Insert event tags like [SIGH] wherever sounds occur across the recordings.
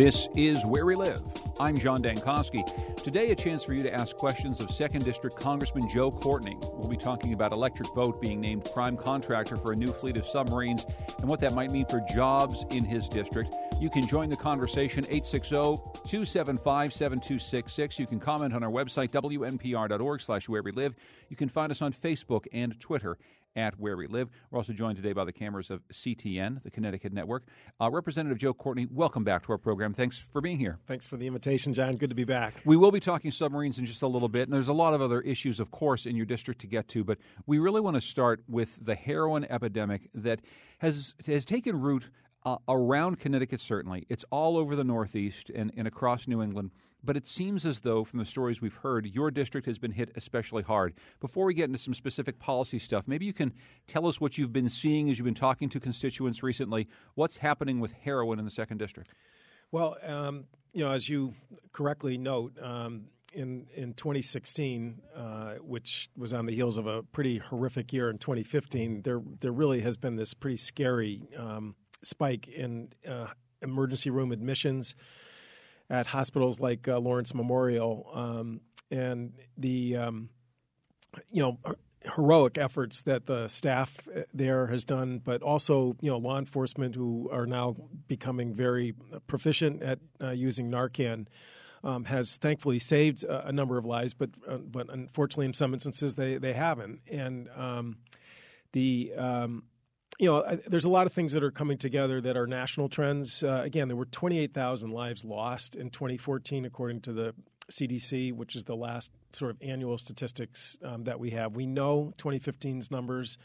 This is Where We Live. I'm John Dankosky. Today, a chance for you to ask questions of 2nd District Congressman Joe Courtney. We'll be talking about Electric Boat being named prime contractor for a new fleet of submarines and what that might mean for jobs in his district. You can join the conversation 860 275 7266. You can comment on our website, wnpr.org slash where we live. You can find us on Facebook and Twitter at Where We Live. We're also joined today by the cameras of CTN, the Connecticut Network. Uh, Representative Joe Courtney, welcome back to our program. Thanks for being here. Thanks for the invitation, John. Good to be back. We will be talking submarines in just a little bit, and there's a lot of other issues, of course, in your district to get to, but we really want to start with the heroin epidemic that has, has taken root uh, around Connecticut, certainly. It's all over the Northeast and, and across New England. But it seems as though, from the stories we've heard, your district has been hit especially hard. Before we get into some specific policy stuff, maybe you can tell us what you've been seeing as you've been talking to constituents recently. What's happening with heroin in the second district? Well, um, you know, as you correctly note, um, in in 2016, uh, which was on the heels of a pretty horrific year in 2015, there there really has been this pretty scary um, spike in uh, emergency room admissions at hospitals like uh, Lawrence Memorial, um, and the um, you know heroic efforts that the staff uh, there has done, but also you know law enforcement who are now becoming very proficient at uh, using Narcan. Um, has thankfully saved a, a, number of lives, but uh, but unfortunately, in some instances, they they haven't. And um, the um, you know, there's a lot of things that are coming together that are national trends. Uh, again, there were 28,000 lives lost in 2014, according to the CDC, which is the last sort of annual statistics um, that we have. We know 2015's numbers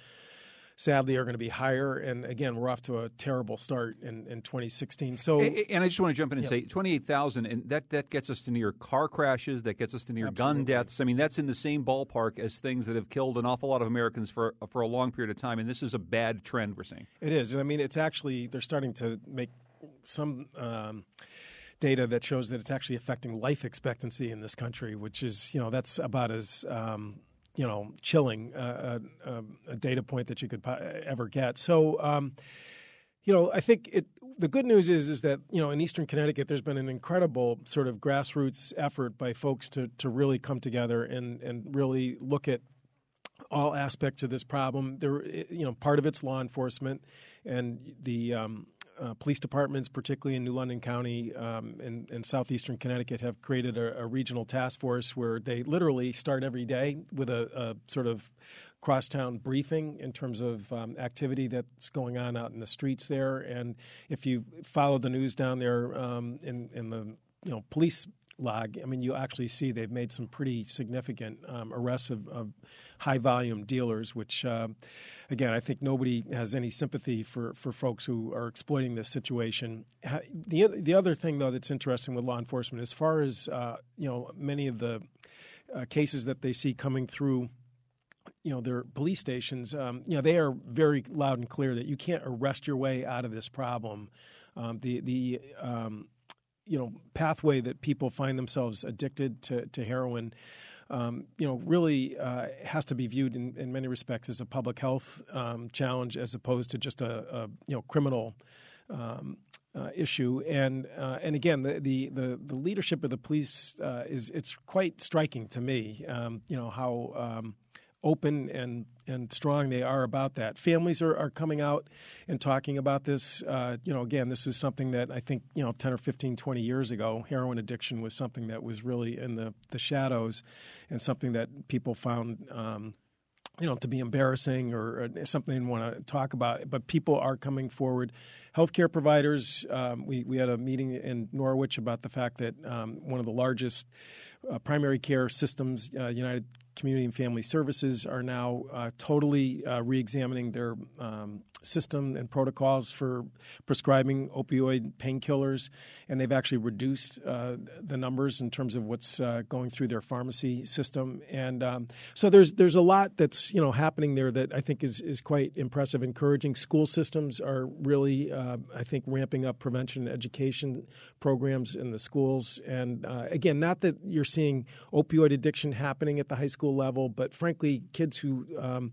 sadly are going to be higher. And again, we're off to a terrible start in, in 2016. So, and I just want to jump in and yeah. say 28,000, and that, that gets us to near car crashes, that gets us to near Absolutely. gun deaths. I mean, that's in the same ballpark as things that have killed an awful lot of Americans for for a long period of time. And this is a bad trend we're seeing. It is, and I mean, it's actually they're starting to make some. Um, data that shows that it's actually affecting life expectancy in this country, which is, you know, that's about as um, you know chilling uh, uh, a data point that you could ever get. So. Um, you know, I think it. The good news is is that you know in Eastern Connecticut, there's been an incredible sort of grassroots effort by folks to to really come together and and really look at all aspects of this problem. There, you know, part of it's law enforcement, and the um, uh, police departments, particularly in New London County um, and, and, southeastern Connecticut, have created a, a, regional task force where they literally start every day with a, a sort of crosstown briefing in terms of um, activity that's going on out in the streets there. And if you follow the news down there um, in, in the you know police log, I mean, you actually see they've made some pretty significant um, arrests of, of, high volume dealers, which, uh, again, I think nobody has any sympathy for, for folks who are exploiting this situation. The, the other thing, though, that's interesting with law enforcement, as far as, uh, you know, many of the uh, cases that they see coming through you know their police stations um, you know they are very loud and clear that you can't arrest your way out of this problem um, the the um, you know pathway that people find themselves addicted to, to heroin um, you know really uh, has to be viewed in, in, many respects as a public health um, challenge as opposed to just a, a you know criminal um, uh, issue. And uh, and again the, the, the the leadership of the police uh, is it's quite striking to me um, you know how um, open and and strong they are about that. Families are, are coming out and talking about this. Uh, you know, again, this is something that I think, you know, 10 or 15, 20 years ago, heroin addiction was something that was really in the, the shadows and something that people found, um, you know, to be embarrassing or, or something they didn't want to talk about. But people are coming forward. Healthcare providers, um, we, we had a meeting in Norwich about the fact that um, one of the largest uh, primary care systems, uh, United Community and Family Services are now uh, totally uh, re-examining their um, system and protocols for prescribing opioid painkillers, and they've actually reduced uh, the numbers in terms of what's uh, going through their pharmacy system. And um, so there's there's a lot that's you know happening there that I think is is quite impressive, encouraging. School systems are really I think ramping up prevention and education programs in the schools. And again, not that you're seeing opioid addiction happening at the high school level, but frankly, kids who um,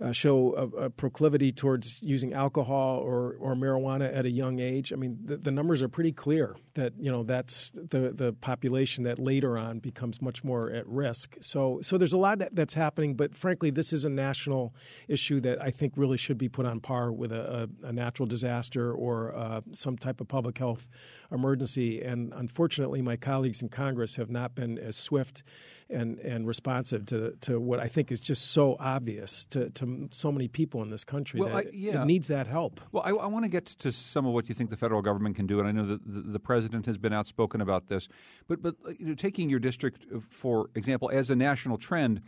uh, show a, a, proclivity towards using alcohol or, or marijuana at a young age. I mean, the, the, numbers are pretty clear that you know that's the the population that later on becomes much more at risk. So so there's a lot that, that's happening, but frankly, this is a national issue that I think really should be put on par with a, a, a natural disaster or uh, some type of public health emergency. And unfortunately, my colleagues in Congress have not been as swift and and responsive to to what I think is just so obvious to, to so many people in this country well, that I, yeah. it needs that help. Well, I, I, want to get to some of what you think the federal government can do, and I know that the, the president has been outspoken about this. But but you know, taking your district for example as a national trend.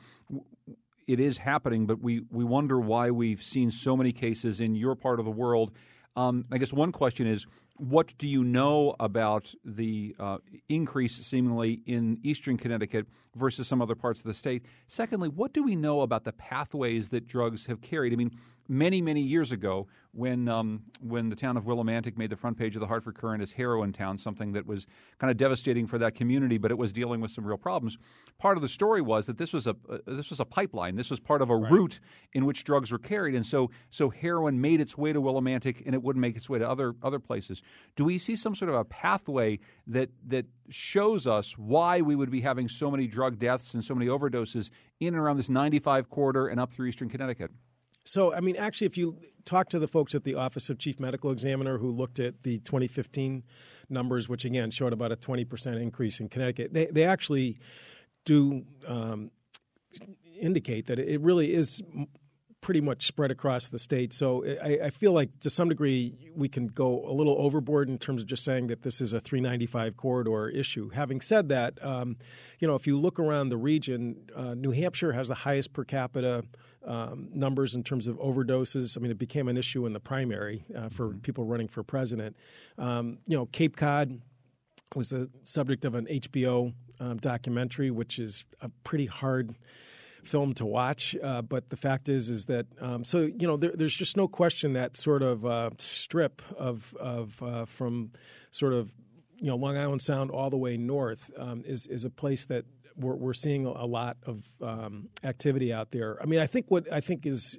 It is happening, but we, we wonder why we've seen so many cases in your part of the world. Um, I guess one question is what do you know about the uh, increase seemingly in eastern Connecticut versus some other parts of the state? Secondly, what do we know about the pathways that drugs have carried? I mean, many, many years ago, when um, when the town of Willimantic made the front page of the Hartford Courant as heroin town, something that was kind of devastating for that community, but it was dealing with some real problems. Part of the story was that this was a uh, this was a pipeline. This was part of a right. route in which drugs were carried, and so so heroin made its way to Willimantic, and it wouldn't make its way to other other places. Do we see some sort of a pathway that that shows us why we would be having so many drug deaths and so many overdoses in and around this 95 corridor and up through eastern Connecticut? So, I mean, actually, if you talk to the folks at the Office of Chief Medical Examiner who looked at the 2015 numbers, which again showed about a 20% increase in Connecticut, they, they actually do um, indicate that it really is pretty much spread across the state. So I, I, feel like to some degree we can go a little overboard in terms of just saying that this is a 395 corridor issue. Having said that, um, you know, if you look around the region, uh, New Hampshire has the highest per capita um, numbers in terms of overdoses. I mean, it became an issue in the primary uh, for mm-hmm. people running for president. Um, you know, Cape Cod was the subject of an HBO um, documentary, which is a pretty hard film to watch. Uh, but the fact is, is that um, so you know there, there's just no question that sort of uh, strip of of uh, from sort of you know Long Island Sound all the way north um, is is a place that we're, we're seeing a lot of um, activity out there. I mean, I think what I think is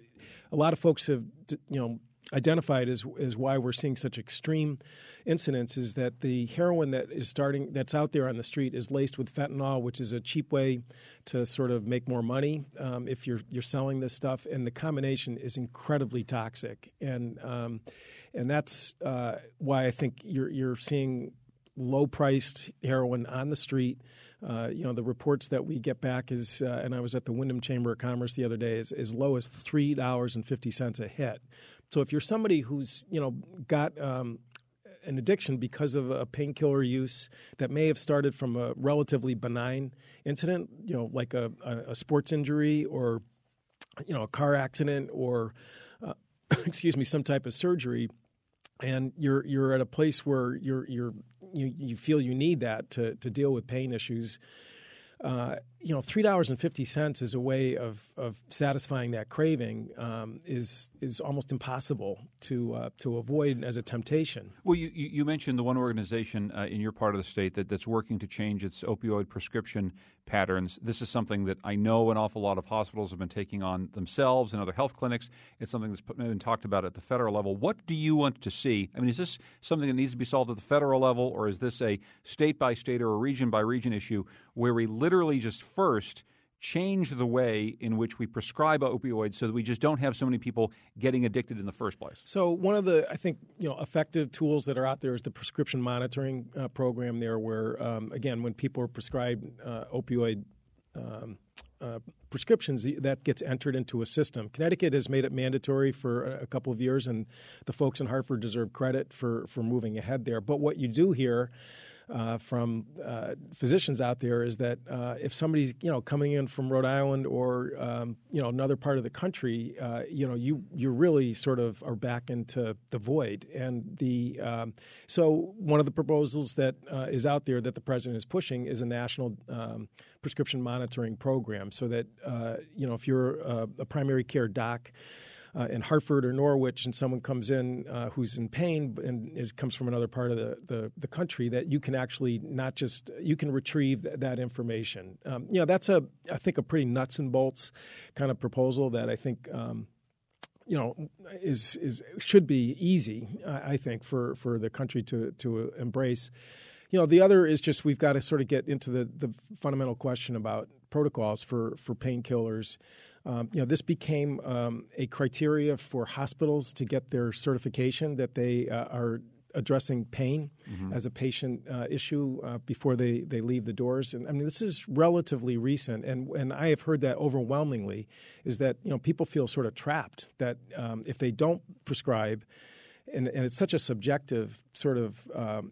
a lot of folks have you know identified as is why we're seeing such extreme incidents is that the heroin that is starting that's out there on the street is laced with fentanyl, which is a cheap way to sort of make more money um, if you're you're selling this stuff, and the combination is incredibly toxic, and um, and that's uh, why I think you're you're seeing low priced heroin on the street. Uh, you know, the reports that we get back is, uh, and I was at the Windham Chamber of Commerce the other day, is as low as three dollars and fifty cents a hit. So if you're somebody who's you know got um, an addiction because of a painkiller use that may have started from a relatively benign incident, you know, like a, a sports injury or you know a car accident or uh, [COUGHS] excuse me some type of surgery and you're you're at a place where you're you're you, you feel you need that to to deal with pain issues uh, you know, three dollars and fifty cents is a way of, of satisfying that craving um, is is almost impossible to uh, to avoid as a temptation. Well, you, you mentioned the one organization uh, in your part of the state that, that's working to change its opioid prescription patterns. This is something that I know an awful lot of hospitals have been taking on themselves and other health clinics. It's something that's been talked about at the federal level. What do you want to see? I mean, is this something that needs to be solved at the federal level, or is this a state by state or a region by region issue where we literally just first change the way in which we prescribe opioids so that we just don't have so many people getting addicted in the first place. So one of the I think you know effective tools that are out there is the prescription monitoring uh, program there where um, again when people are prescribed uh, opioid um, uh, prescriptions that gets entered into a system. Connecticut has made it mandatory for a couple of years, and the folks in Hartford deserve credit for for moving ahead there. But what you do here uh, from uh, physicians out there is that uh, if somebody's you know coming in from Rhode Island or um, you know another part of the country, uh, you know you you really sort of are back into the void. And the um, so one of the proposals that uh, is out there that the president is pushing is a national um, prescription monitoring program, so that you know if you're a, a primary care doc uh, in Hartford or Norwich and someone comes in uh, who's in pain and is, comes from another part of the, the, the, country, that you can actually not just you can retrieve th- that information. Um, you know, that's a I think a pretty nuts and bolts kind of proposal that I think um, you know, is is should be easy. I think for for the country to to embrace. You know, the other is just we've got to sort of get into the the fundamental question about protocols for for painkillers. Um, you know, this became um, a criteria for hospitals to get their certification that they uh, are addressing pain mm-hmm. as a patient uh, issue uh, before they, they leave the doors. And I mean, this is relatively recent, and and I have heard that overwhelmingly is that you know people feel sort of trapped that um, if they don't prescribe, and, and it's such a subjective sort of um,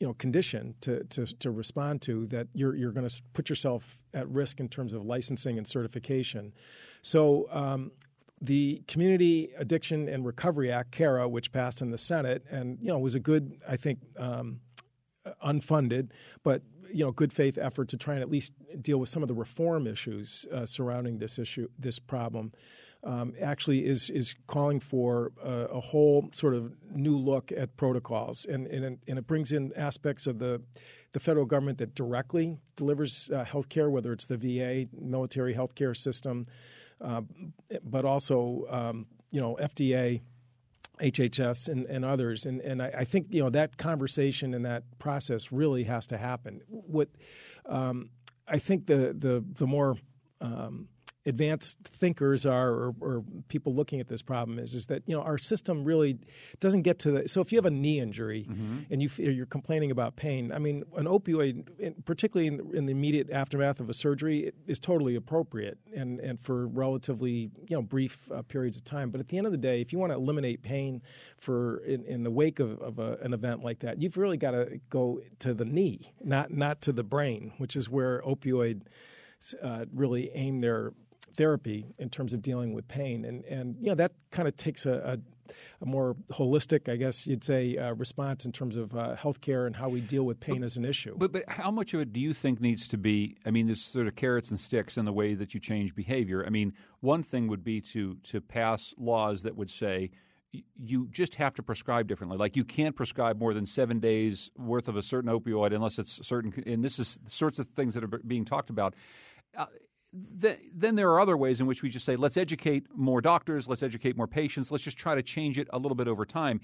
you know condition to, to, to respond to that you're you're going to put yourself at risk in terms of licensing and certification. So um, the Community Addiction and Recovery Act, CARA, which passed in the Senate, and you know was a good, I think, um, unfunded, but you know, good faith effort to try and at least deal with some of the reform issues uh, surrounding this issue, this problem. Um, actually, is is calling for a, a, whole sort of new look at protocols, and and, and it brings in aspects of the the federal government that directly delivers uh, health care, whether it's the VA, military health care system, uh, but also um, you know FDA. HHS and, and others, and and I, I, think you know that conversation and that process really has to happen. What um, I think the the the more um, advanced thinkers are or, or, people looking at this problem is is that you know our system really doesn't get to the so if you have a knee injury mm-hmm. and you you're complaining about pain I mean an opioid particularly in the, in the, immediate aftermath of a surgery is totally appropriate and and for relatively you know brief uh, periods of time but at the end of the day if you want to eliminate pain for in, in the wake of, of a, an event like that you've really got to go to the knee not not to the brain which is where opioid uh, really aim their therapy in terms of dealing with pain, and and you know that kind of takes a, a, a, more holistic, I guess you'd say, uh, response in terms of uh, healthcare and how we deal with pain but, as an issue. But but how much of it do you think needs to be? I mean, there's sort of carrots and sticks in the way that you change behavior. I mean, one thing would be to to pass laws that would say you just have to prescribe differently. Like you can't prescribe more than seven days worth of a certain opioid unless it's certain. And this is sorts of things that are being talked about. Uh, the, then there are other ways in which we just say, let's educate more doctors, let's educate more patients, let's just try to change it a little bit over time.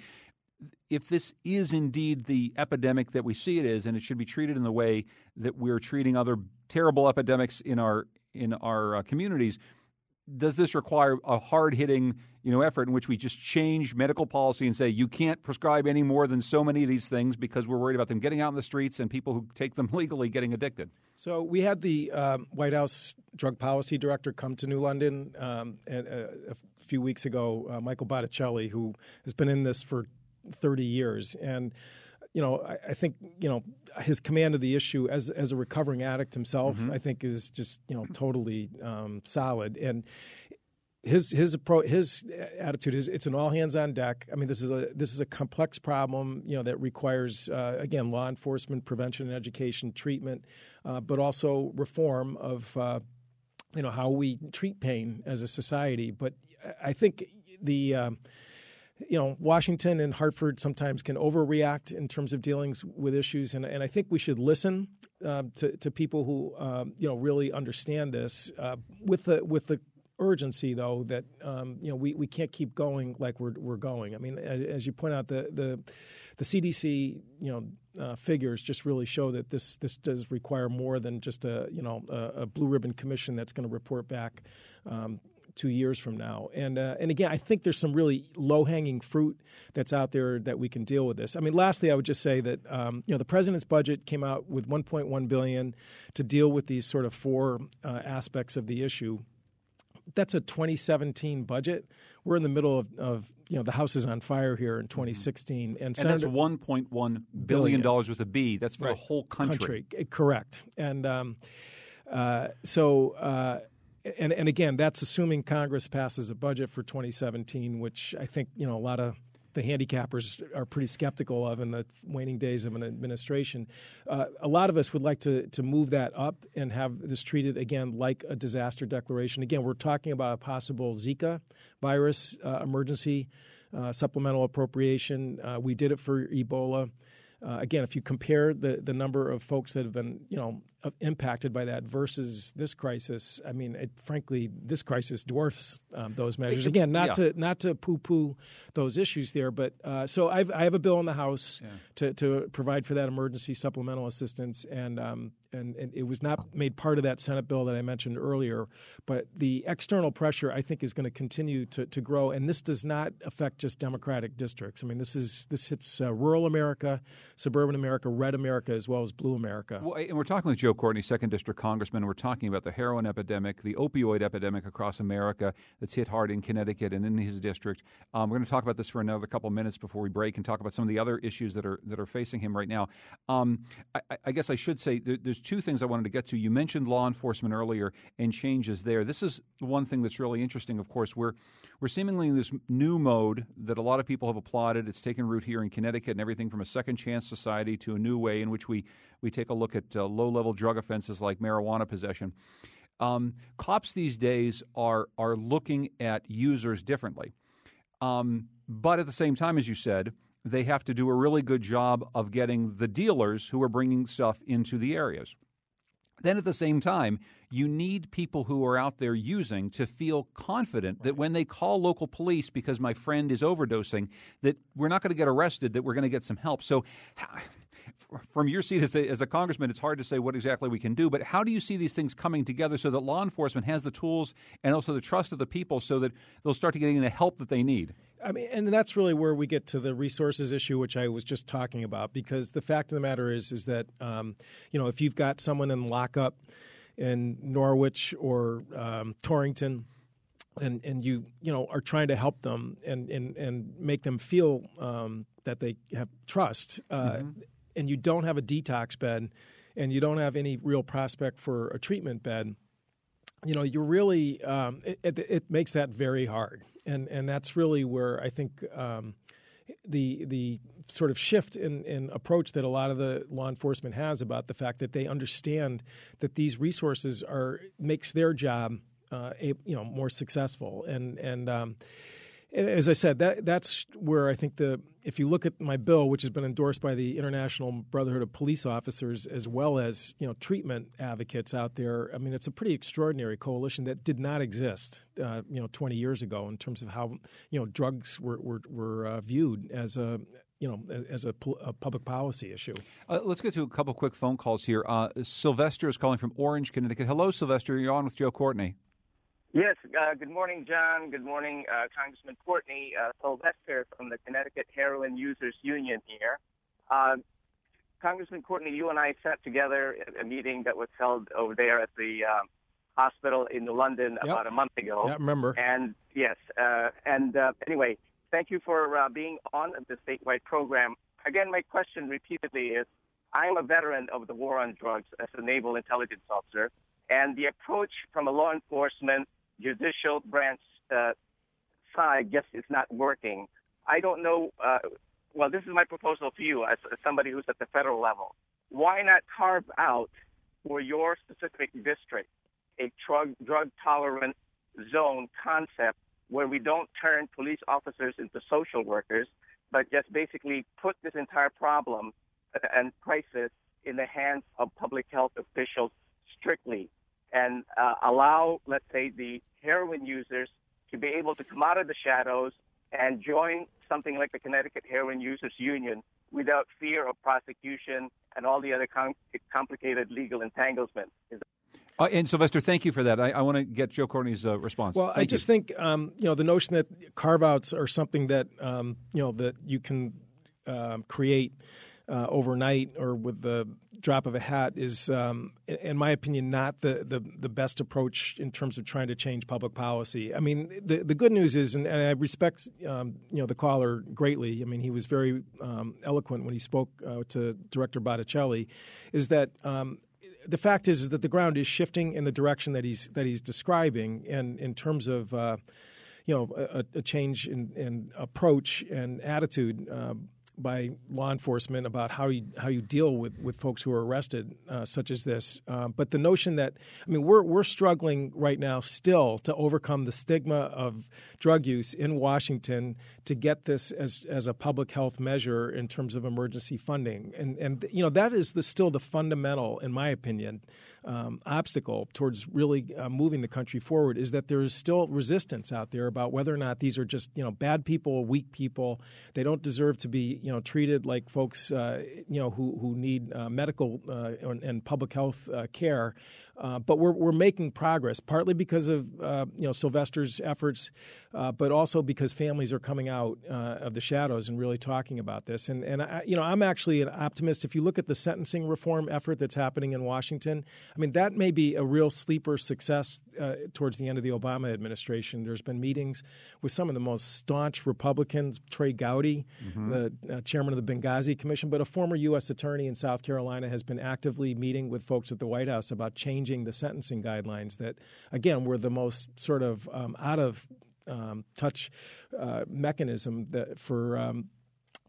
If this is indeed the epidemic that we see it is, and it should be treated in the way that we're treating other terrible epidemics in our in our uh, communities, does this require a hard hitting you know effort in which we just change medical policy and say you can't prescribe any more than so many of these things because we're worried about them getting out in the streets and people who take them [LAUGHS] legally getting addicted? So we had the um, White House drug policy director come to New London um, a, few weeks ago, uh, Michael Botticelli, who has been in this for 30 years, and you know, I, I, think you know his command of the issue as as a recovering addict himself, mm-hmm. I think is just you know totally um, solid and. His his approach his attitude is it's an all hands on deck. I mean this is a this is a complex problem you know that requires uh, again law enforcement, prevention and education, treatment, uh, but also reform of uh, you know how we treat pain as a society. But I think the um, you know, Washington and Hartford sometimes can overreact in terms of dealings with issues, and, and I think we should listen uh, to, to people who um, you know really understand this uh, with the with the urgency though that um, you know we, we can't keep going like we're we're going. I mean, as you point out, the the the CDC you know uh, figures just really show that this this does require more than just a you know a, a blue ribbon commission that's going to report back um, two years from now. And uh, and again, I think there's some really low hanging fruit that's out there that we can deal with this. I mean, lastly, I would just say that um, you know the president's budget came out with 1.1 billion to deal with these sort of four uh, aspects of the issue. That's a 2017 budget. We're in the middle of, of you know the house is on fire here in 2016, mm-hmm. and, and that's 1.1 billion dollars with a B. That's for right. the whole country. country. Correct. And um, uh, so uh, and and again, that's assuming Congress passes a budget for 2017, which I think you know a lot of the handicappers are pretty skeptical of in the waning days of an administration. Uh, a lot of us would like to to move that up and have this treated again like a disaster declaration. Again, we're talking about a possible Zika virus uh, emergency uh, supplemental appropriation. Uh, we did it for Ebola. uh, again, if you compare the, the number of folks that have been, you know, impacted by that versus this crisis, I mean, it, frankly, this crisis dwarfs um, those measures. Again, not yeah. to not to poo poo those issues there, but uh, so I've, I have a bill in the House yeah. to, to provide for that emergency supplemental assistance, and um, and, and, it was not made part of that Senate bill that I mentioned earlier. But the external pressure, I think, is going to continue to, to grow, and this does not affect just Democratic districts. I mean, this is this hits uh, rural America, suburban America, red America, as well as blue America. Well, and we're talking with Joe Courtney, second district congressman. We're talking about the heroin epidemic, the opioid epidemic across America that's hit hard in Connecticut and in his district. Um, we're going to talk about this for another couple minutes before we break and talk about some of the other issues that are that are facing him right now. Um, I, I, guess I should say there, there's two things I wanted to get to. You mentioned law enforcement earlier and changes there. This is one thing that's really interesting. Of course, we're we're seemingly in this new mode that a lot of people have applauded. It's taken root here in Connecticut and everything from a second chance society to a new way in which we we take a look at uh, low level drug offenses like marijuana possession. Um, cops these days are are looking at users differently, um, but at the same time, as you said, they have to do a really good job of getting the dealers who are bringing stuff into the areas. Then at the same time, you need people who are out there using to feel confident that when they call local police because my friend is overdosing, that we're not going to get arrested, that we're going to get some help. So, from your seat as a, as a congressman, it's hard to say what exactly we can do, but how do you see these things coming together so that law enforcement has the tools and also the trust of the people so that they'll start to getting the help that they need? I mean, and that's really where we get to the resources issue, which I was just talking about. Because the fact of the matter is, is that um, you know, if you've got someone in lockup in Norwich or um, Torrington, and and you you know are trying to help them and and and make them feel um, that they have trust, uh, mm-hmm. And you don't have a detox bed, and you don't have any real prospect for a treatment bed you know, you're really um, it, it, it, makes that very hard, and and that's really where I think um, the the sort of shift in, in approach that a lot of the law enforcement has about the fact that they understand that these resources are makes their job uh, a, you know more successful, and and um, as I said, that that's where I think the if you look at my bill, which has been endorsed by the International Brotherhood of Police Officers as well as you know treatment advocates out there, I mean it's a pretty extraordinary coalition that did not exist uh, you know 20 years ago in terms of how you know drugs were were, were uh, viewed as a you know, as a, a public policy issue. Uh, let's get to a couple quick phone calls here. Uh, Sylvester is calling from Orange, Connecticut. Hello, Sylvester. You're on with Joe Courtney. Yes. Uh, good morning, John. Good morning, uh, Congressman Courtney. Uh, Sylvester from the Connecticut Heroin Users Union here. Uh, Congressman Courtney, you and I sat together at a meeting that was held over there at the um, hospital in London yep. about a month ago. Yeah, remember. And yes, uh, and uh, anyway, thank you for uh, being on the statewide program. Again, my question repeatedly is, I'm a veteran of the war on drugs as a naval intelligence officer, and the approach from a law enforcement judicial branch uh, side just is not working. I don't know. Uh, well, this is my proposal to you as, as somebody who's at the federal level. Why not carve out for your specific district a drug drug tolerant zone concept where we don't turn police officers into social workers, but just basically put this entire problem and crisis in the hands of public health officials strictly and uh, allow, let's say, the heroin users to be able to come out of the shadows and join something like the Connecticut Heroin Users Union without fear of prosecution and all the other com- complicated legal entanglements. Uh, and Sylvester, thank you for that. I, I want to get Joe Courtney's uh, response. Well, thank I just you. think um, you know the notion that carve outs are something that um, you know that you can um, create uh, overnight or with the drop of a hat is, um, in my opinion, not the, the, the, best approach in terms of trying to change public policy. I mean, the, the good news is, and, and I respect um, you know the caller greatly. I mean, he was very um, eloquent when he spoke uh, to Director Botticelli. Is that um, the fact is, is that the ground is shifting in the direction that he's that he's describing, and in terms of uh, you know a, a change in, in, approach and attitude. Uh, by law enforcement about how you how you deal with, with folks who are arrested, uh, such as this. Um, but the notion that I mean, we're we're struggling right now still to overcome the stigma of drug use in Washington to get this as as a public health measure in terms of emergency funding, and and you know that is the still the fundamental, in my opinion um, obstacle towards really uh, moving the country forward is that there is still resistance out there about whether or not these are just you know bad people, weak people. They don't deserve to be you know treated like folks uh, you know who who need uh, medical uh, and, and, public health uh, care. Uh, but we're, we're making progress, partly because of uh, you know Sylvester's efforts, uh, but also because families are coming out uh, of the shadows and really talking about this. And and I, you know I'm actually an optimist. If you look at the sentencing reform effort that's happening in Washington, I mean that may be a real sleeper success uh, towards the end of the Obama administration. There's been meetings with some of the most staunch Republicans, Trey Gowdy, mm-hmm. the chairman of the Benghazi Commission, but a former U.S. attorney in South Carolina has been actively meeting with folks at the White House about changing changing the sentencing guidelines that, again, were the most sort of um, out of um, touch uh, mechanism that for um,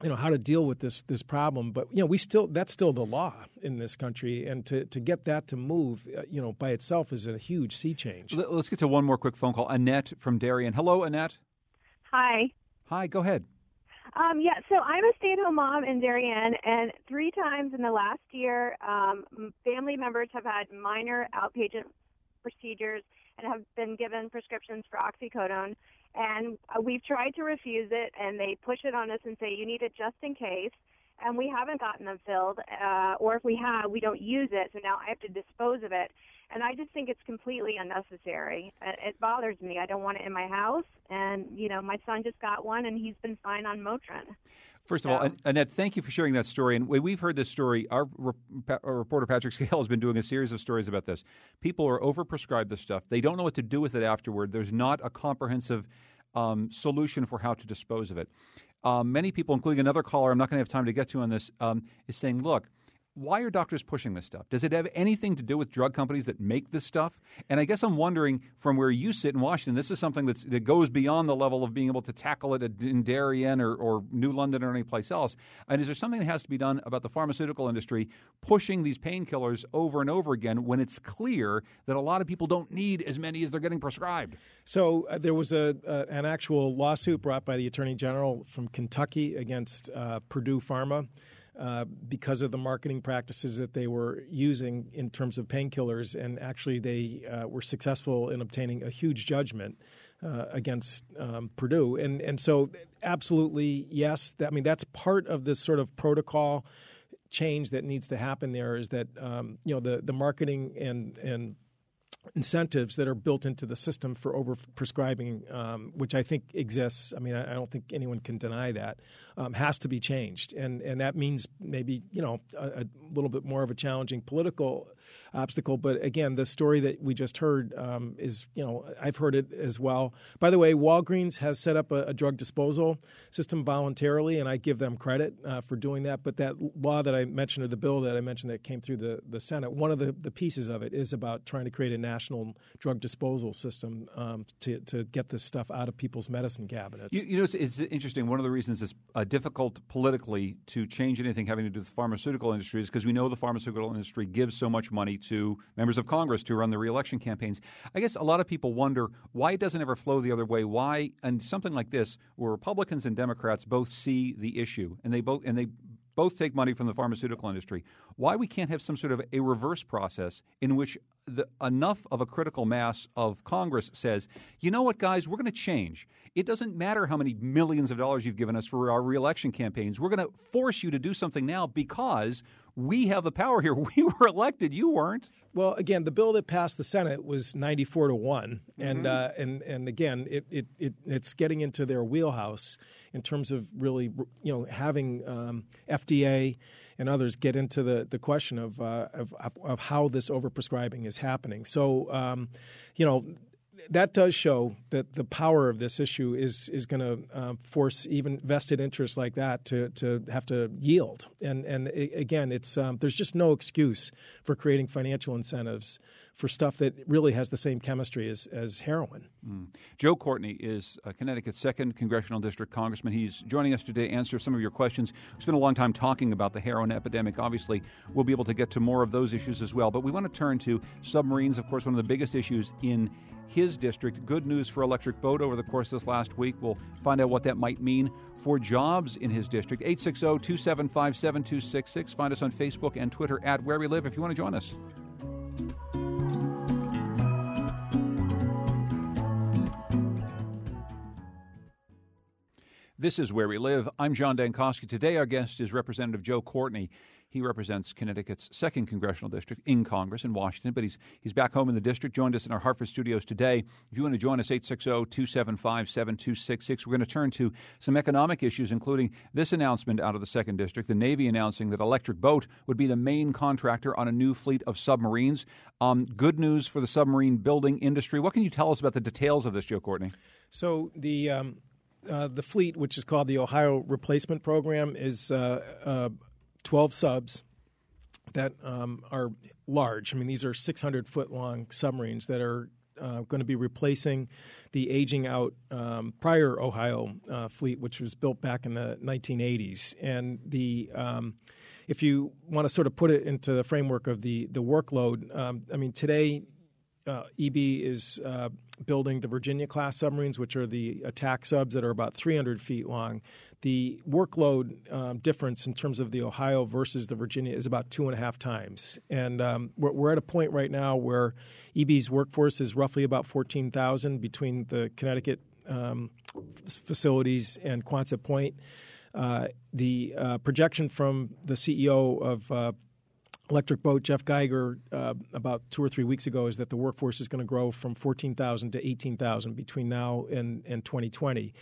you know how to deal with this this problem. But you know we still that's still the law in this country, and to to get that to move, uh, you know, by itself is a huge sea change. Let's get to one more quick phone call. Annette from Darien. Hello, Annette. Hi. Hi. Go ahead. Um, yeah, so I'm a stay-at-home mom in Darien, and three times in the last year, um, family members have had minor outpatient procedures and have been given prescriptions for oxycodone. And uh, we've tried to refuse it, and they push it on us and say you need it just in case. And we haven't gotten them filled, uh, or if we have, we don't use it. So now I have to dispose of it and I just think it's completely unnecessary. It bothers me. I don't want it in my house, and you know, my son just got one, and he's been fine on Motrin. First of so. all, Annette, thank you for sharing that story. And we've heard this story. Our, our, reporter Patrick Skahill has been doing a series of stories about this. People are overprescribed this stuff. They don't know what to do with it afterward. There's not a comprehensive um, solution for how to dispose of it. Um, many people, including another caller, I'm not going to have time to get to on this, um, is saying, look, why are doctors pushing this stuff? Does it have anything to do with drug companies that make this stuff? And I guess I'm wondering from where you sit in Washington, this is something that's, that goes beyond the level of being able to tackle it in Darien or, or New London or anyplace else. And is there something that has to be done about the pharmaceutical industry pushing these painkillers over and over again when it's clear that a lot of people don't need as many as they're getting prescribed? So uh, there was a, uh, an actual lawsuit brought by the Attorney General from Kentucky against uh, Purdue Pharma. Uh, because of the marketing practices that they were using in terms of painkillers. And actually, they uh, were successful in obtaining a huge judgment. Uh, against um, Purdue, and and so absolutely yes. That, I mean that's part of this sort of protocol change that needs to happen. There is that um, you know the the marketing and and incentives that are built into the system for over prescribing, um, which I think exists. I mean, I, I, don't think anyone can deny that. Um, has to be changed, and and that means maybe you know a, a, little bit more of a challenging political obstacle. But again, the story that we just heard um, is, you know, I've heard it as well. By the way, Walgreens has set up a, a drug disposal system voluntarily, and I give them credit uh, for doing that. But that law that I mentioned, or the bill that I mentioned that came through the, the Senate, one of the, the pieces of it is about trying to create a national drug disposal system um, to, to get this stuff out of people's medicine cabinets. You, you know, it's, it's, interesting. One of the reasons it's uh, difficult politically to change anything having to do with the pharmaceutical industry is because we know the pharmaceutical industry gives so much money to members of Congress to run the reelection campaigns. I guess a lot of people wonder why it doesn't ever flow the other way. Why, and something like this, where Republicans and Democrats both see the issue and they both and they both take money from the pharmaceutical industry. Why we can't have some sort of a reverse process in which the, enough of a critical mass of Congress says, you know what, guys, we're going to change. It doesn't matter how many millions of dollars you've given us for our reelection campaigns. We're going to force you to do something now because we have the power here. [LAUGHS] We were elected. You weren't. Well, again, the bill that passed the Senate was ninety-four to one, and mm-hmm. uh, and and again, it, it, it it's getting into their wheelhouse in terms of really, you know, having um, FDA and others get into the, the question of, uh, of, of how this overprescribing is happening. So, um, you know, that does show that the power of this issue is is going to uh, force even vested interests like that to to have to yield. And and again, it's um, there's just no excuse for creating financial incentives for stuff that really has the same chemistry as, as heroin. Mm. Joe Courtney is Connecticut's second congressional district congressman. He's joining us today to answer some of your questions. We spent a long time talking about the heroin epidemic. Obviously, we'll be able to get to more of those issues as well. But we want to turn to submarines, of course, one of the biggest issues in his district. Good news for Electric Boat over the course of this last week. We'll find out what that might mean for jobs in his district. 860 275 7266. Find us on Facebook and Twitter at Where We Live if you want to join us. This is Where We Live. I'm John Dankosky. Today, our guest is Representative Joe Courtney. He represents Connecticut's second congressional district in Congress in Washington, but he's he's back home in the district. Joined us in our Hartford studios today. If you want to join us, 860-275-7266. We're going to turn to some economic issues, including this announcement out of the second district: the Navy announcing that Electric Boat would be the main contractor on a new fleet of submarines. Um, good news for the submarine building industry. What can you tell us about the details of this, Joe Courtney? So the um, uh, the fleet, which is called the Ohio Replacement Program, is uh, uh, 12 subs that um, are large. I mean, these are 600 foot long submarines that are uh, going to be replacing the aging out um, prior Ohio uh, fleet, which was built back in the 1980s. And the um, if you want to sort of put it into the framework of the the workload, um, I mean, today uh, EB is uh, building the Virginia class submarines, which are the attack subs that are about 300 feet long. The workload um, difference in terms of the Ohio versus the Virginia is about two and a half times. And um, we're, we're, at a point right now where EB's workforce is roughly about 14,000 between the Connecticut um, facilities and Quonset Point. Uh, the uh, projection from the CEO of uh, Electric Boat, Jeff Geiger, uh, about two or three weeks ago, is that the workforce is going to grow from 14,000 to 18,000 between now and, and 2020.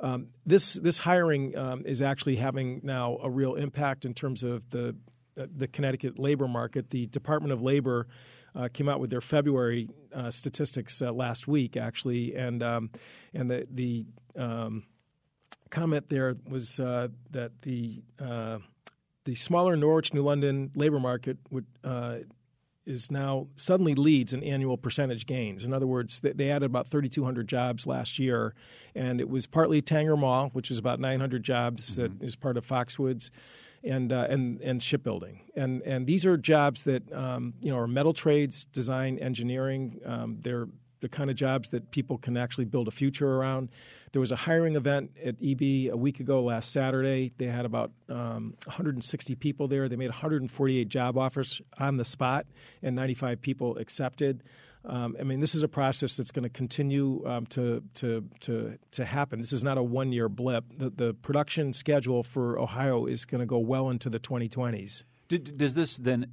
Um, this this hiring um, is actually having now a real impact in terms of the uh, the Connecticut labor market. The Department of Labor uh, came out with their February uh, statistics uh, last week, actually, and um, and the the um, comment there was that the the smaller Norwich, New London labor market would, uh, is now suddenly leads in annual percentage gains. In other words, they added about 3,200 jobs last year, and it was partly Tanger Mall, which is about 900 jobs mm-hmm. that is part of Foxwoods. And, uh, and and shipbuilding and and these are jobs that um, you know are metal trades, design, engineering. Um, they're the kind of jobs that people can actually build a future around. There was a hiring event at EB a week ago last Saturday. They had about um, 160 people there. They made 148 job offers on the spot, and 95 people accepted. Um, I mean, this is a process that's going to continue um, to, to, to, to happen. This is not a one year blip. The, the production schedule for Ohio is going to go well into the 2020s. Does this then,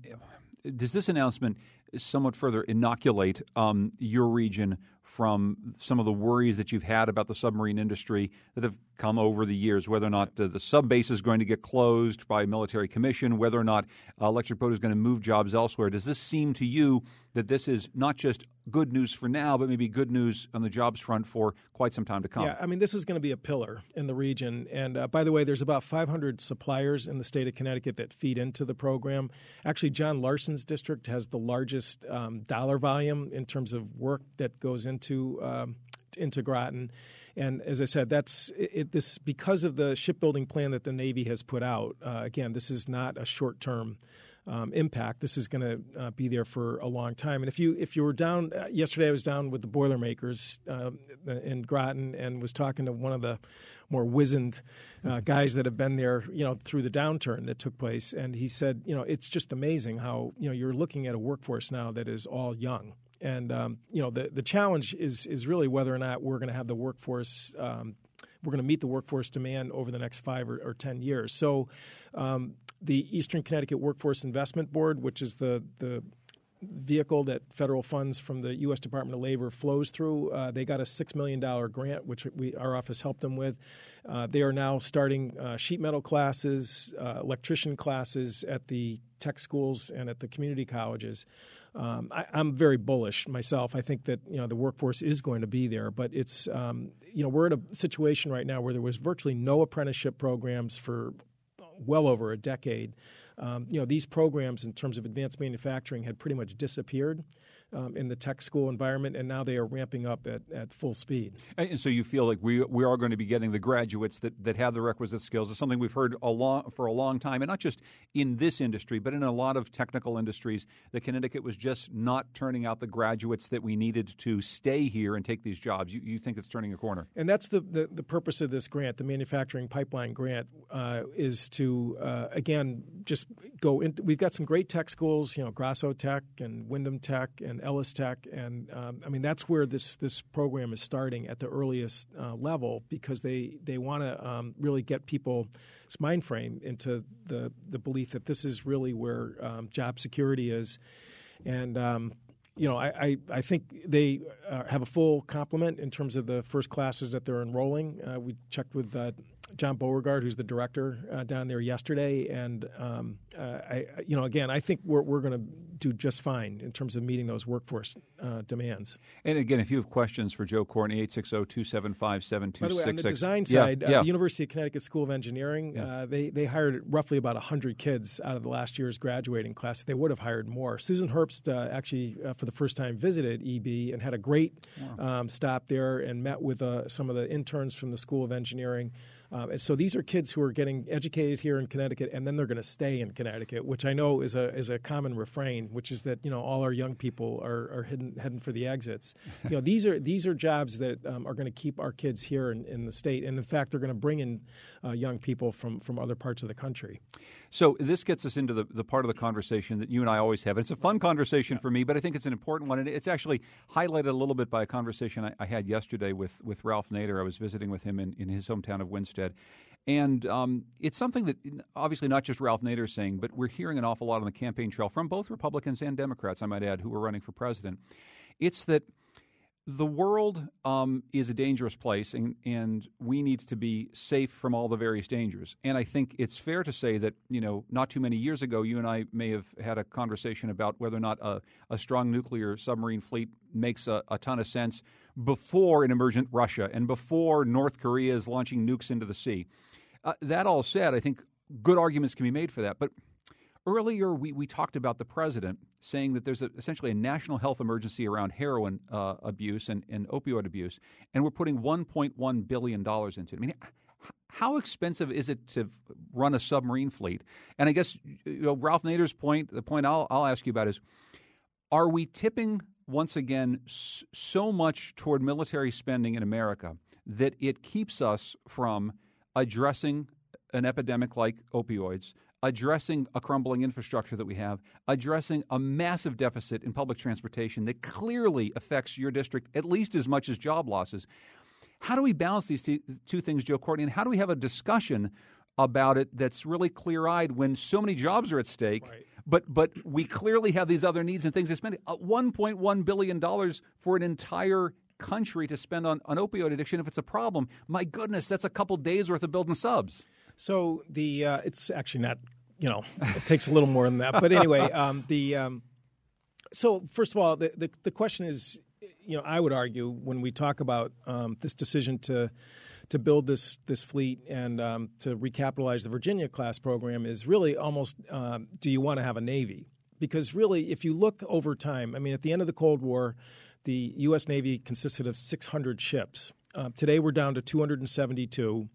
does this announcement somewhat further inoculate um, your region from some of the worries that you've had about the submarine industry that have come over the years, whether or not uh, the sub base is going to get closed by military commission, whether or not uh, Electric Boat is going to move jobs elsewhere. Does this seem to you that this is not just good news for now, but maybe good news on the jobs front for quite some time to come? Yeah, I mean, this is going to be a pillar in the region. And uh, by the way, there's about 500 suppliers in the state of Connecticut that feed into the program. Actually, John Larson's district has the largest um, dollar volume in terms of work that goes into um, into Groton. And as I said, that's it, this because of the shipbuilding plan that the Navy has put out. Uh, again, this is not a short term. Um, impact. This is going to uh, be there for a long time. And if you if you were down uh, yesterday, I was down with the Boilermakers uh, in Groton and was talking to one of the more wizened uh, guys that have been there, you know, through the downturn that took place. And he said, you know, it's just amazing how you know you're looking at a workforce now that is all young. And um, you know the the challenge is is really whether or not we're going to have the workforce. Um, we're going to meet the workforce demand over the next five or, or ten years. So, um, the Eastern Connecticut Workforce Investment Board, which is the the vehicle that federal funds from the U.S. Department of Labor flows through. Uh, they got a six million dollar grant, which we our office helped them with. Uh, they are now starting uh, sheet metal classes, uh, electrician classes at the tech schools and at the community colleges. Um, I, am very bullish myself. I think that you know the workforce is going to be there, but it's um, you know we're in a situation right now where there was virtually no apprenticeship programs for well over a decade. Um, you know these programs in terms of advanced manufacturing had pretty much disappeared. Um, in the tech school environment, and now they are ramping up at, at full speed. And so you feel like we we are going to be getting the graduates that, that have the requisite skills. It's something we've heard a long, for a long time, and not just in this industry, but in a lot of technical industries. That Connecticut was just not turning out the graduates that we needed to stay here and take these jobs. You, you think it's turning a corner? And that's the, the, the purpose of this grant, the manufacturing pipeline grant, uh, is to uh, again just go. In, we've got some great tech schools, you know, Grasso Tech and Windham Tech and Ellis Tech, and um, I mean that's where this this program is starting at the earliest uh, level because they they want to um, really get people's mind frame into the the belief that this is really where um, job security is, and um, you know, I, I, I, think they uh, have a full complement in terms of the first classes that they're enrolling. Uh, we checked with uh, John Beauregard, who's the director uh, down there yesterday, and um, uh, I, you know, again, I think we're we're going to do just fine in terms of meeting those workforce uh, demands. And again, if you have questions for Joe Courtney, 860-275-7266. By the way, on the design side, yeah, yeah. the University of Connecticut School of Engineering, yeah. Uh, they they hired roughly about hundred kids out of the last year's graduating class. They would have hired more. Susan Herbst uh, actually, uh, for the first time, visited EB and had a great wow. um, stop there and met with some of the interns from the School of Engineering. Um, and so these are kids who are getting educated here in Connecticut, and then they're going to stay in Connecticut, which I know is a is a common refrain, which is that you know all our young people are, are hidden, heading for the exits. [LAUGHS] you know these are these are jobs that um, are going to keep our kids here in, in, the state, and in fact they're going to bring in uh, young people from from other parts of the country. So this gets us into the, the part of the conversation that you and I always have. It's a fun conversation yeah. for me, but I think it's an important one, and it's actually highlighted a little bit by a conversation I, I had yesterday with with Ralph Nader. I was visiting with him in, in his hometown of And um, it's something that obviously not just Ralph Nader is saying, but we're hearing an awful lot on the campaign trail from both Republicans and Democrats, I might add, who are running for president. It's that the world um, is a dangerous place, and, and we need to be safe from all the various dangers. And I think it's fair to say that, you know, not too many years ago, you and I may have had a conversation about whether or not a, a strong nuclear submarine fleet makes a, a ton of sense before an emergent Russia and before North Korea is launching nukes into the sea. Uh, that all said, I think good arguments can be made for that. But earlier, we, we talked about the president saying that there's a, essentially a national health emergency around heroin uh, abuse and, and opioid abuse, and we're putting $1.1 billion into it. I mean, how expensive is it to run a submarine fleet? And I guess you know Ralph Nader's point, the point I'll, I'll ask you about is, are we tipping once again so much toward military spending in America that it keeps us from addressing an epidemic like opioids, addressing a crumbling infrastructure that we have, addressing a massive deficit in public transportation that clearly affects your district at least as much as job losses. How do we balance these two things, Joe Courtney, and how do we have a discussion about it that's really clear eyed when so many jobs are at stake? Right. But but we clearly have these other needs and things to spend. Uh, $1.1 billion for an entire country to spend on, on opioid addiction if it's a problem. My goodness, that's a couple days worth of building subs. So the uh, it's actually not you know it takes a little more than that. But anyway, [LAUGHS] um, the um, so first of all, the, the, the question is, you know, I would argue when we talk about um, this decision to to build this this fleet and um, to recapitalize the Virginia class program is really almost um, do you want to have a navy? Because really, if you look over time, I mean, at the end of the Cold War, the U.S. Navy consisted of 600 ships. Uh, today, we're down to 272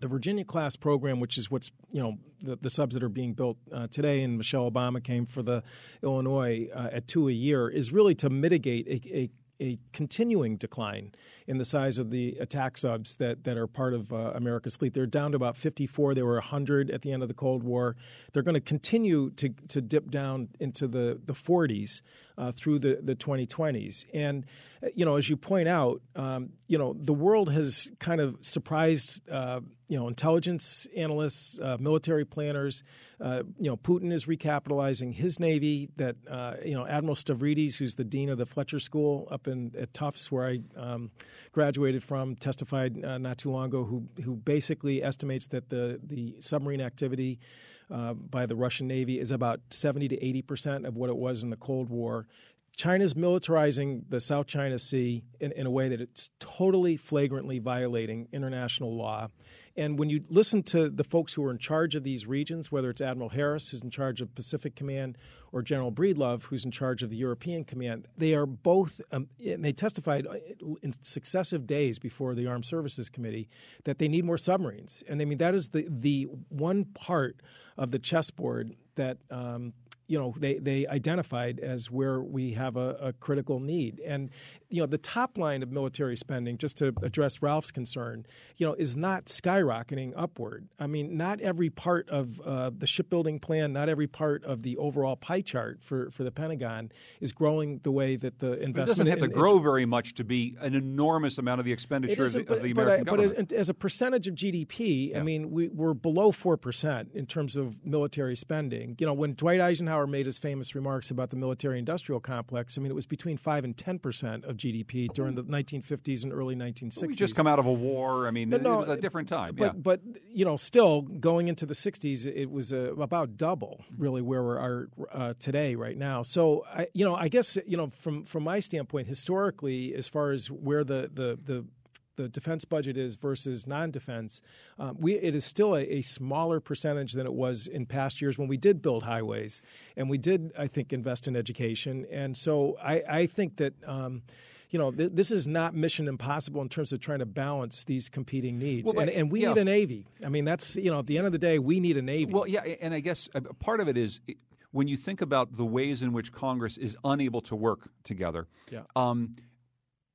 the Virginia class program, which is what's you know the, the subs that are being built uh, today, and Michelle Obama came for the Illinois uh, at two a year, is really to mitigate a, a a continuing decline in the size of the attack subs that, that are part of uh, America's fleet. They're down to about 54. They were 100 at the end of the Cold War. They're going to continue to, to dip down into the, the 40s uh, through the, the 2020s. And, uh, you know, as you point out, um, you know, the world has kind of surprised, uh, you know, intelligence analysts, uh, military planners. Uh, you know, Putin is recapitalizing his navy. That uh, you know, Admiral Stavridis, who's the dean of the Fletcher School up in at Tufts, where I um, graduated from, testified not too long ago. Who who basically estimates that the the submarine activity. Uh, by the Russian Navy is about 70 to 80 percent of what it was in the Cold War. China's militarizing the South China Sea in, in a way that it's totally flagrantly violating international law. And when you listen to the folks who are in charge of these regions, whether it's Admiral Harris, who's in charge of Pacific Command, or General Breedlove, who's in charge of the European Command, they are both, um, and they testified uh, in successive days before the Armed Services Committee that they need more submarines. And I mean, that is the, the one part of the chessboard that um, you know they, they identified as where we have a, a, critical need and you know the top line of military spending just to address Ralph's concern you know is not skyrocketing upward. I mean not every part of uh, the shipbuilding plan not every part of the overall pie chart for, for the Pentagon is growing the way that the investment it doesn't have in, to grow very much to be an enormous amount of the expenditure of the, but, of the American but, government. but as, as, a percentage of GDP yeah. I mean we, we're below 4% in terms of military spending. You know when Dwight Eisenhower made his famous remarks about the military industrial complex, I mean, it was between 5 and 10 percent of GDP during the 1950s and early 1960s. We just come out of a war. I mean, it, no, it was a different time. But, yeah. but, you know, still going into the 60s, it was uh, about double, really, where we are uh, today, right now. So, I, you know, I guess, you know, from, from my standpoint, historically, as far as where the, the, the the defense budget is versus non-defense, um, we it is still a, a, smaller percentage than it was in past years when we did build highways and we did, I think, invest in education. And so I, I think that. Um, you know, th- this is not mission impossible in terms of trying to balance these competing needs. Well, and, and, we yeah. need a Navy. I mean, that's, you know, at the end of the day, we need a Navy. Well, yeah, and I guess uh, part of it is when you think about the ways in which Congress is unable to work together. Yeah. Um,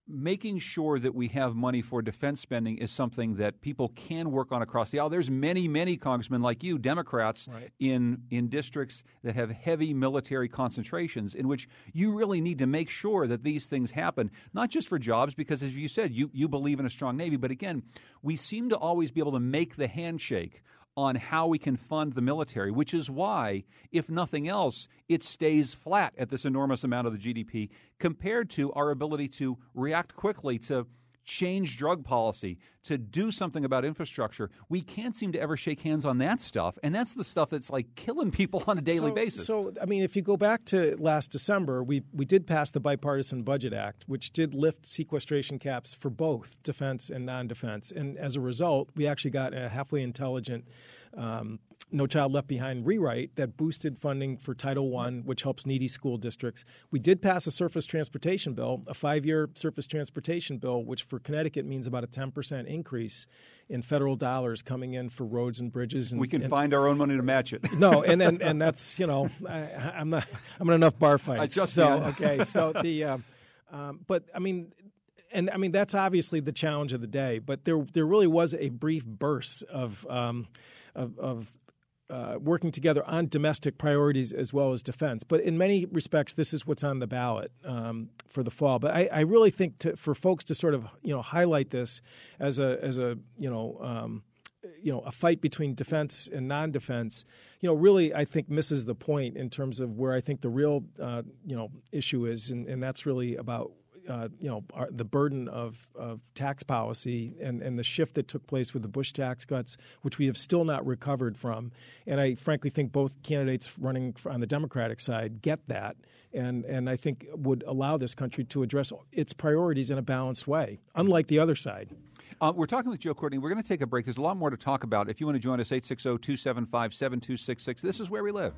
making sure that we have money for defense spending is something that people can work on across the aisle. There's many, many congressmen like you, Democrats, right. in in districts that have heavy military concentrations, in which you really need to make sure that these things happen, not just for jobs, because as you said, you you believe in a strong navy, but again, we seem to always be able to make the handshake on how we can fund the military, which is why, if nothing else, it stays flat at this enormous amount of the GDP compared to our ability to react quickly to change drug policy, to do something about infrastructure. We can't seem to ever shake hands on that stuff. And that's the stuff that's like killing people on a daily so, basis. So, I mean, if you go back to last December, we, we did pass the Bipartisan Budget Act, which did lift sequestration caps for both defense and non defense. And as a result, we actually got a halfway intelligent um, no Child Left Behind rewrite that boosted funding for Title I, which helps needy school districts. We did pass a surface transportation bill, a five year surface transportation bill, which for Connecticut means about a 10% increase in federal dollars coming in for roads and bridges. And, we can and, find our own money to match it. no, and, and [LAUGHS] and that's you know I, am not I'm in enough bar fights. I just so okay, so [LAUGHS] the uh, um, but I mean and I mean that's obviously the challenge of the day. But there there really was a brief burst of um, of, of uh, working together on domestic priorities as well as defense. But in many respects, this is what's on the ballot um, for the fall. But I, I really think to, for folks to sort of you know highlight this as a as a you know. Um, you know, a fight between defense and non-defense, you know, really, I think misses the point in terms of where I think the real, uh, you know, issue is, and, and that's really about uh, you know our, the burden of, of tax policy and, and the shift that took place with the Bush tax cuts, which we have still not recovered from. And I frankly think both candidates running on the Democratic side get that, and and I think would allow this country to address its priorities in a balanced way, unlike the other side. Uh, we're talking with Joe Courtney. We're going to take a break. There's a lot more to talk about. If you want to join us, 860 275 7266. This is where we live.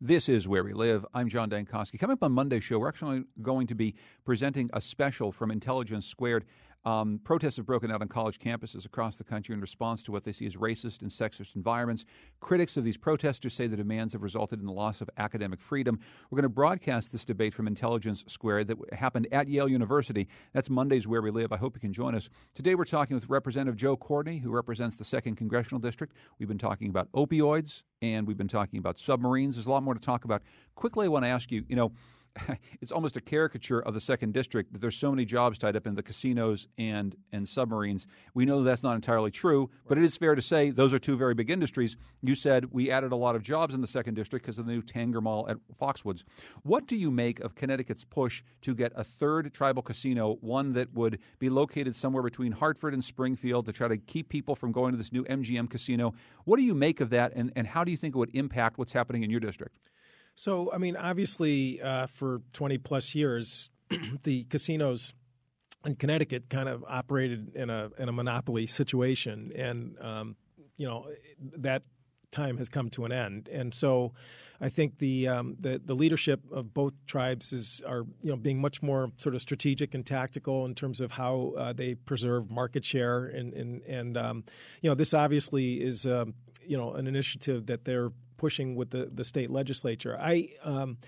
This is Where We Live. I'm John Dankosky. Coming up on Monday's show, we're actually going to be presenting a special from Intelligence Squared um, protests have broken out on college campuses across the country in response to what they see as racist and sexist environments. Critics of these protesters say the demands have resulted in the loss of academic freedom. We're going to broadcast this debate from Intelligence Squared that happened at Yale University. That's Mondays Where We Live. I hope you can join us. Today we're talking with Representative Joe Courtney, who represents the 2nd Congressional District. We've been talking about opioids and we've been talking about submarines. There's a lot more to talk about. Quickly, I want to ask you, you know, [LAUGHS] it's almost a caricature of the second district that there's so many jobs tied up in the casinos and and submarines. We know that's not entirely true, but it is fair to say those are two very big industries. You said we added a lot of jobs in the second district because of the new Tanger Mall at Foxwoods. What do you make of Connecticut's push to get a third tribal casino, one that would be located somewhere between Hartford and Springfield, to try to keep people from going to this new MGM casino? What do you make of that, and, and how do you think it would impact what's happening in your district? So, I mean, obviously, uh, for 20 plus years, [CLEARS THROAT] the casinos in Connecticut kind of operated in a in a monopoly situation, and um, you know that time has come to an end. And so, I think the um, the, the leadership of both tribes is are you know being much more sort of strategic and tactical in terms of how uh, they preserve market share, and and, and um, you know this obviously is um, you know an initiative that they're pushing with the, the state legislature. I um,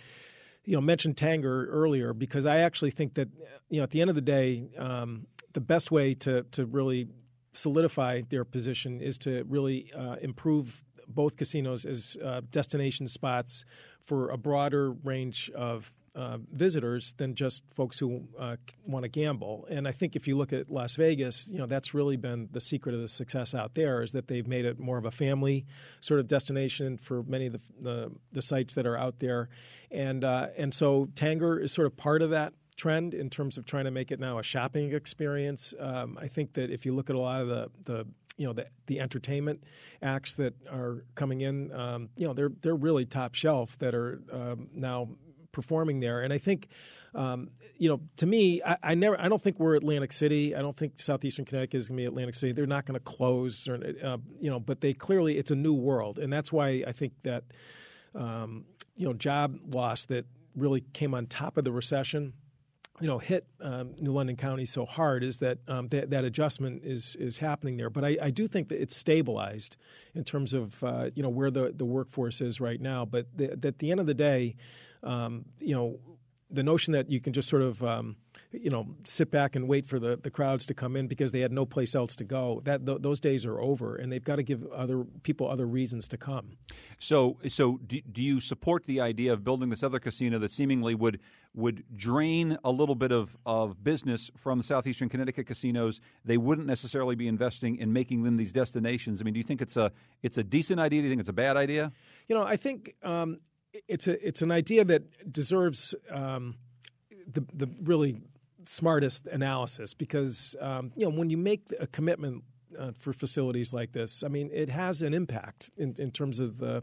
you know mentioned Tanger earlier because I actually think that you know at the end of the day, um, the best way to to really solidify their position is to really uh, improve both casinos as uh, destination spots for a broader range of uh, visitors than just folks who uh, want to gamble. And I think if you look at Las Vegas, you know that's really been the secret of the success out there is that they've made it more of a family sort of destination for many of the the, the sites that are out there, and uh, and so Tanger is sort of part of that trend in terms of trying to make it now a shopping experience. Um, I think that if you look at a lot of the the you know the, the entertainment acts that are coming in, um, you know they're they're really top shelf that are um, now performing there. And I think, um, you know, to me, I, I, never, I don't think we're Atlantic City. I don't think southeastern Connecticut is going to be Atlantic City. They're not going to close, or, uh, you know, but they clearly it's a new world, and that's why I think that, um, you know, job loss that really came on top of the recession you know hit um, New London County so hard is that um, that, that, adjustment is is happening there. But I, I, do think that it's stabilized in terms of uh, you know where the, the workforce is right now. But the, at the end of the day, um, you know, the notion that you can just sort of um, you know sit back and wait for the, the crowds to come in because they had no place else to go that th- those days are over and they've got to give other people other reasons to come. So so do, do you support the idea of building this other casino that seemingly would would drain a little bit of, of business from the southeastern Connecticut casinos? They wouldn't necessarily be investing in making them these destinations. I mean do you think it's a it's a decent idea? Do you think it's a bad idea? You know I think um, it's a it's an idea that deserves um, the the really smartest analysis because um, you know when you make a commitment uh, for facilities like this, I mean it has an impact in, in terms of the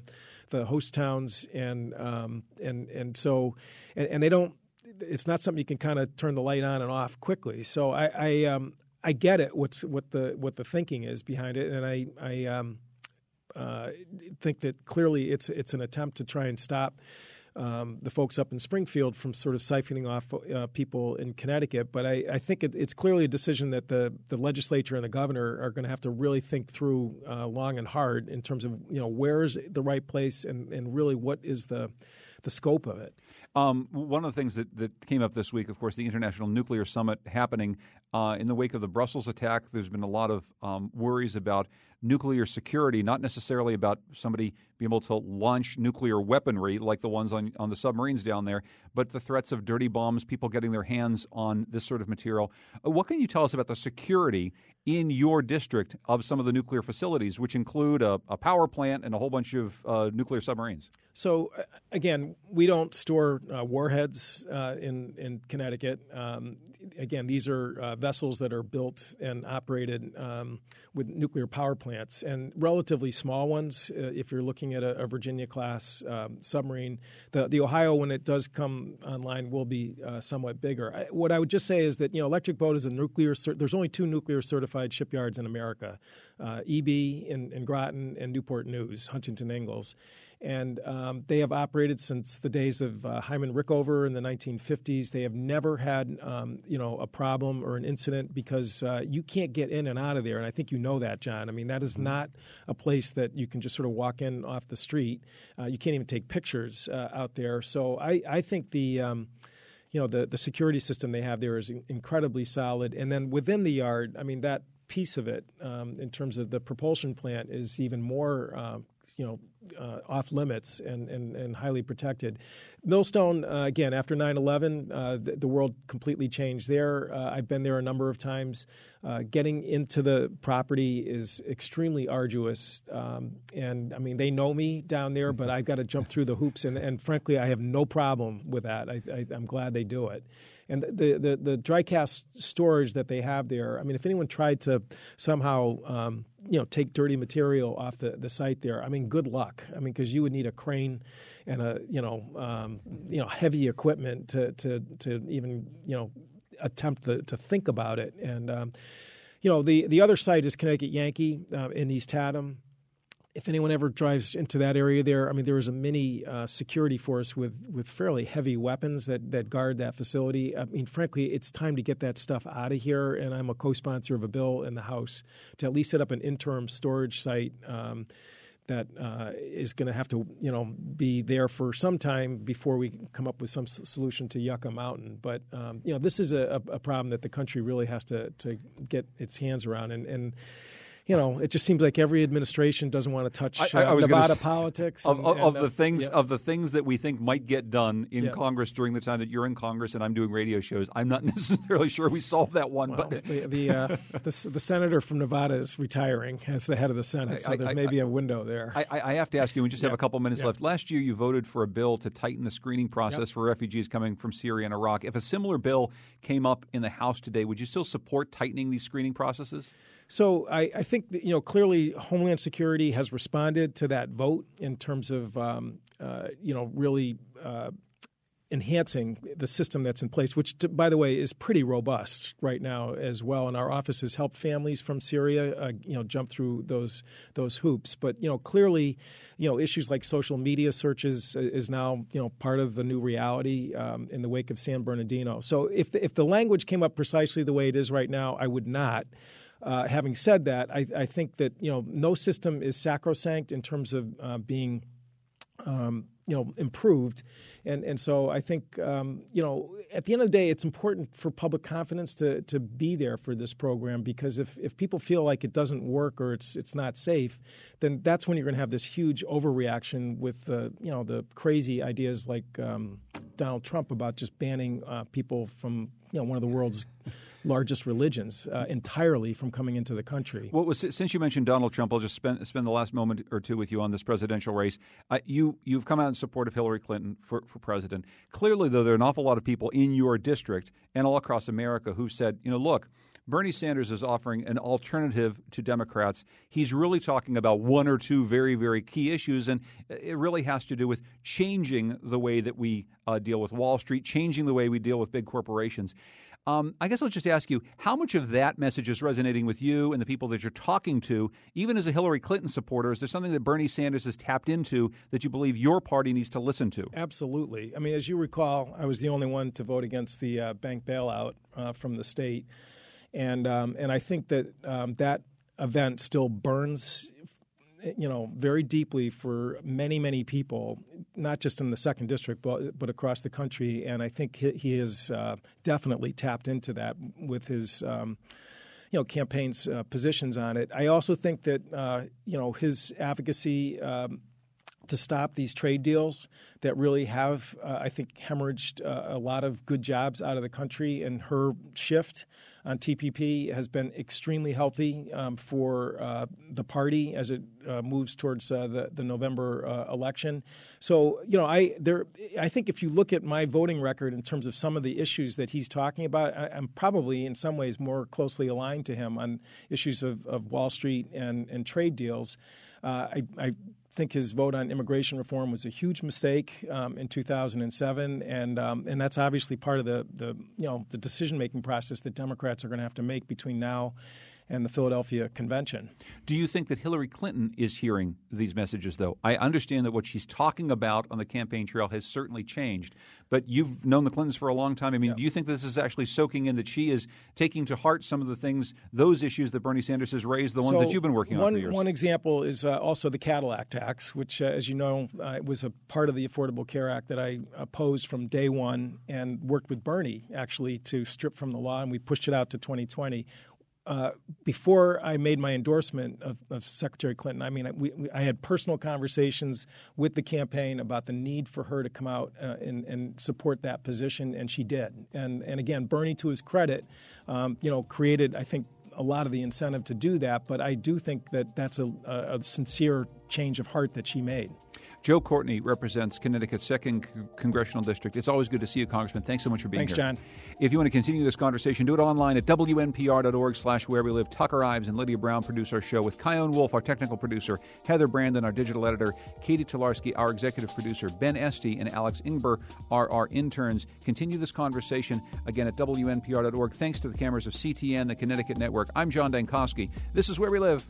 the host towns and um, and and so and, and, they don't. It's not something you can kind of turn the light on and off quickly. So I I, um, I get it. What's what the what the thinking is behind it, and I I um, uh, think that clearly it's it's an attempt to try and stop. Um, the folks up in Springfield from sort of siphoning off uh, people in Connecticut. But I, I think it, it's clearly a decision that the, the legislature and the governor are going to have to really think through uh, long and hard in terms of you know where is the right place and, and really what is the the scope of it. Um, one of the things that, that came up this week, of course, the International Nuclear Summit happening uh, in the wake of the Brussels attack. There's been a lot of um, worries about nuclear security, not necessarily about somebody being able to launch nuclear weaponry like the ones on, on the submarines down there, but the threats of dirty bombs, people getting their hands on this sort of material. Uh, what can you tell us about the security in your district of some of the nuclear facilities, which include a, a power plant and a whole bunch of uh, nuclear submarines? So, uh, again, we don't store uh, warheads uh, in, in Connecticut. Um, again, these are uh, vessels that are built and operated um, with nuclear power plants and relatively small ones. Uh, if you're looking at a, a Virginia class um, submarine, the, the Ohio, when it does come online, will be uh, somewhat bigger. I, what I would just say is that you know, Electric Boat is a nuclear. There's only two nuclear certified shipyards in America: EB in, in Groton and Newport News, Huntington Ingalls and um, they have operated since the days of uh, Hyman Rickover in the 1950s. They have never had, um, you know, a problem or an incident because uh, you can't get in and out of there, and I think you know that, John. I mean, that is mm-hmm. not a place that you can just sort of walk in off the street. Uh, you can't even take pictures uh, out there. So I, I think the um, you know the the security system they have there is incredibly solid, and then within the yard, I mean that piece of it um, in terms of the propulsion plant is even more uh, you know uh, off limits and, and, and highly protected. Millstone, uh, again, after 9 11, uh, the, the, world completely changed there. Uh, I've been there a number of times. Uh, getting into the property is extremely arduous. Um, and I mean, they know me down there, but I've got to jump through the hoops. And, and frankly, I have no problem with that. I, I, I'm glad they do it and the, the, the dry cast storage that they have there. I mean, if anyone tried to somehow um, you know take dirty material off the, the site there, I mean, good luck. I mean, because you would need a crane and a you know um, you know heavy equipment to to to even you know attempt to, to think about it. And um, you know the the other site is Connecticut Yankee uh, in East Haddam. If anyone ever drives into that area there, I mean, there is a mini uh, security force with, with fairly heavy weapons that, that guard that facility. I mean, frankly, it's time to get that stuff out of here. And I'm a co sponsor of a bill in the House to at least set up an interim storage site. Um, that uh, is going to have to, you know, be there for some time before we come up with some solution to Yucca Mountain. But um, you know, this is a, a, problem that the country really has to to get its hands around, and and you know, it just seems like every administration doesn't want to touch uh, I, I uh, Nevada s- politics. And, of, of, and, uh, the things yeah. of the things that we think might get done in yeah. Congress during the time that you're in Congress and I'm doing radio shows, I'm not [LAUGHS] necessarily sure we solved that one. Well, but the the, uh, [LAUGHS] the, the, senator from Nevada is retiring as the head of the Senate, so I, there may be a window there. I, have to ask you. We just yeah. have a couple minutes left. Last year, you voted for a bill to tighten the screening process yep. for refugees coming from Syria and Iraq. If a similar bill came up in the House today, would you still support tightening these screening processes? So I, I think that, you know clearly Homeland Security has responded to that vote in terms of um, uh, you know really uh, enhancing the system that's in place, which, by the way, is pretty robust right now as well. And our office has helped families from Syria, uh, you know, jump through those those hoops. But you know, clearly, you know, issues like social media searches is now you know part of the new reality um, in the wake of San Bernardino. So if the, if the language came up precisely the way it is right now, I would not. Uh, having said that, I, I, think that you know no system is sacrosanct in terms of uh, being um, you know improved, and and so I think um, you know at the end of the day, it's important for public confidence to to be there for this program because if if people feel like it doesn't work or it's it's not safe, then that's when you're going to have this huge overreaction with the you know the crazy ideas like um, Donald Trump about just banning uh, people from you know one of the world's largest religions uh, entirely from coming into the country. Well, since you mentioned Donald Trump, I'll just spend spend the last moment or two with you on this presidential race. Uh, you you've come out in support of Hillary Clinton for, for president. Clearly, though, there are an awful lot of people in your district and all across America who said, you know, look. Bernie Sanders is offering an alternative to Democrats. He's really talking about one or two very, very key issues, and it really has to do with changing the way that we uh, deal with Wall Street, changing the way we deal with big corporations. Um, I guess I'll just ask you how much of that message is resonating with you and the people that you're talking to, even as a Hillary Clinton supporter? Is there something that Bernie Sanders has tapped into that you believe your party needs to listen to? Absolutely. I mean, as you recall, I was the only one to vote against the uh, bank bailout uh, from the state, and um, and I think that um, that event still burns you know, very deeply for many, many people, not just in the second district, but but across the country. And I think he, he has uh, definitely tapped into that with his. Um, you know, campaign's uh, positions on it. I also think that uh, you know his advocacy um, to stop these trade deals that really have, uh, I think, hemorrhaged uh, a lot of good jobs out of the country, and her shift on TPP has been extremely healthy um, for uh, the party as it uh, moves towards uh, the, the November uh, election. So, you know, I there I think if you look at my voting record in terms of some of the issues that he's talking about, I, am probably in some ways more closely aligned to him on issues of, of Wall Street and, and trade deals. Uh, I, I think his vote on immigration reform was a huge mistake um, in 2007, and um, and that's obviously part of the the you know the decision making process that Democrats are going to have to make between now and the Philadelphia Convention. Do you think that Hillary Clinton is hearing these messages, though? I understand that what she's talking about on the campaign trail has certainly changed, but you've known the Clintons for a long time. I mean, yeah. do you think this is actually soaking in that she is taking to heart some of the things, those issues that Bernie Sanders has raised, the ones so that you've been working one, on for years? One example is uh, also the Cadillac tax, which, uh, as you know, uh, was a part of the Affordable Care Act that I opposed from day one and worked with Bernie actually to strip from the law, and we pushed it out to 2020 uh, before I made my endorsement of, of Secretary Clinton, I mean, I, we, I, had personal conversations with the campaign about the need for her to come out uh, and, and, support that position, and she did. And, and again, Bernie, to his credit, um, you know, created, I think, a lot of the incentive to do that. But I do think that that's a, a sincere change of heart that she made. Joe Courtney represents Connecticut's second congressional district. It's always good to see you, Congressman. Thanks so much for being Thanks, here. Thanks, John. If you want to continue this conversation, do it online at wnpr.org slash where we live. Tucker Ives and Lydia Brown produce our show with Chion Wolf, our technical producer, Heather Brandon, our digital editor, Catie Talarski, our executive producer, Ben Esty, and Alex Ingber are our interns. Continue this conversation again at wnpr.org. Thanks to the cameras of CTN, the Connecticut Network. I'm John Dankosky. This is Where We Live.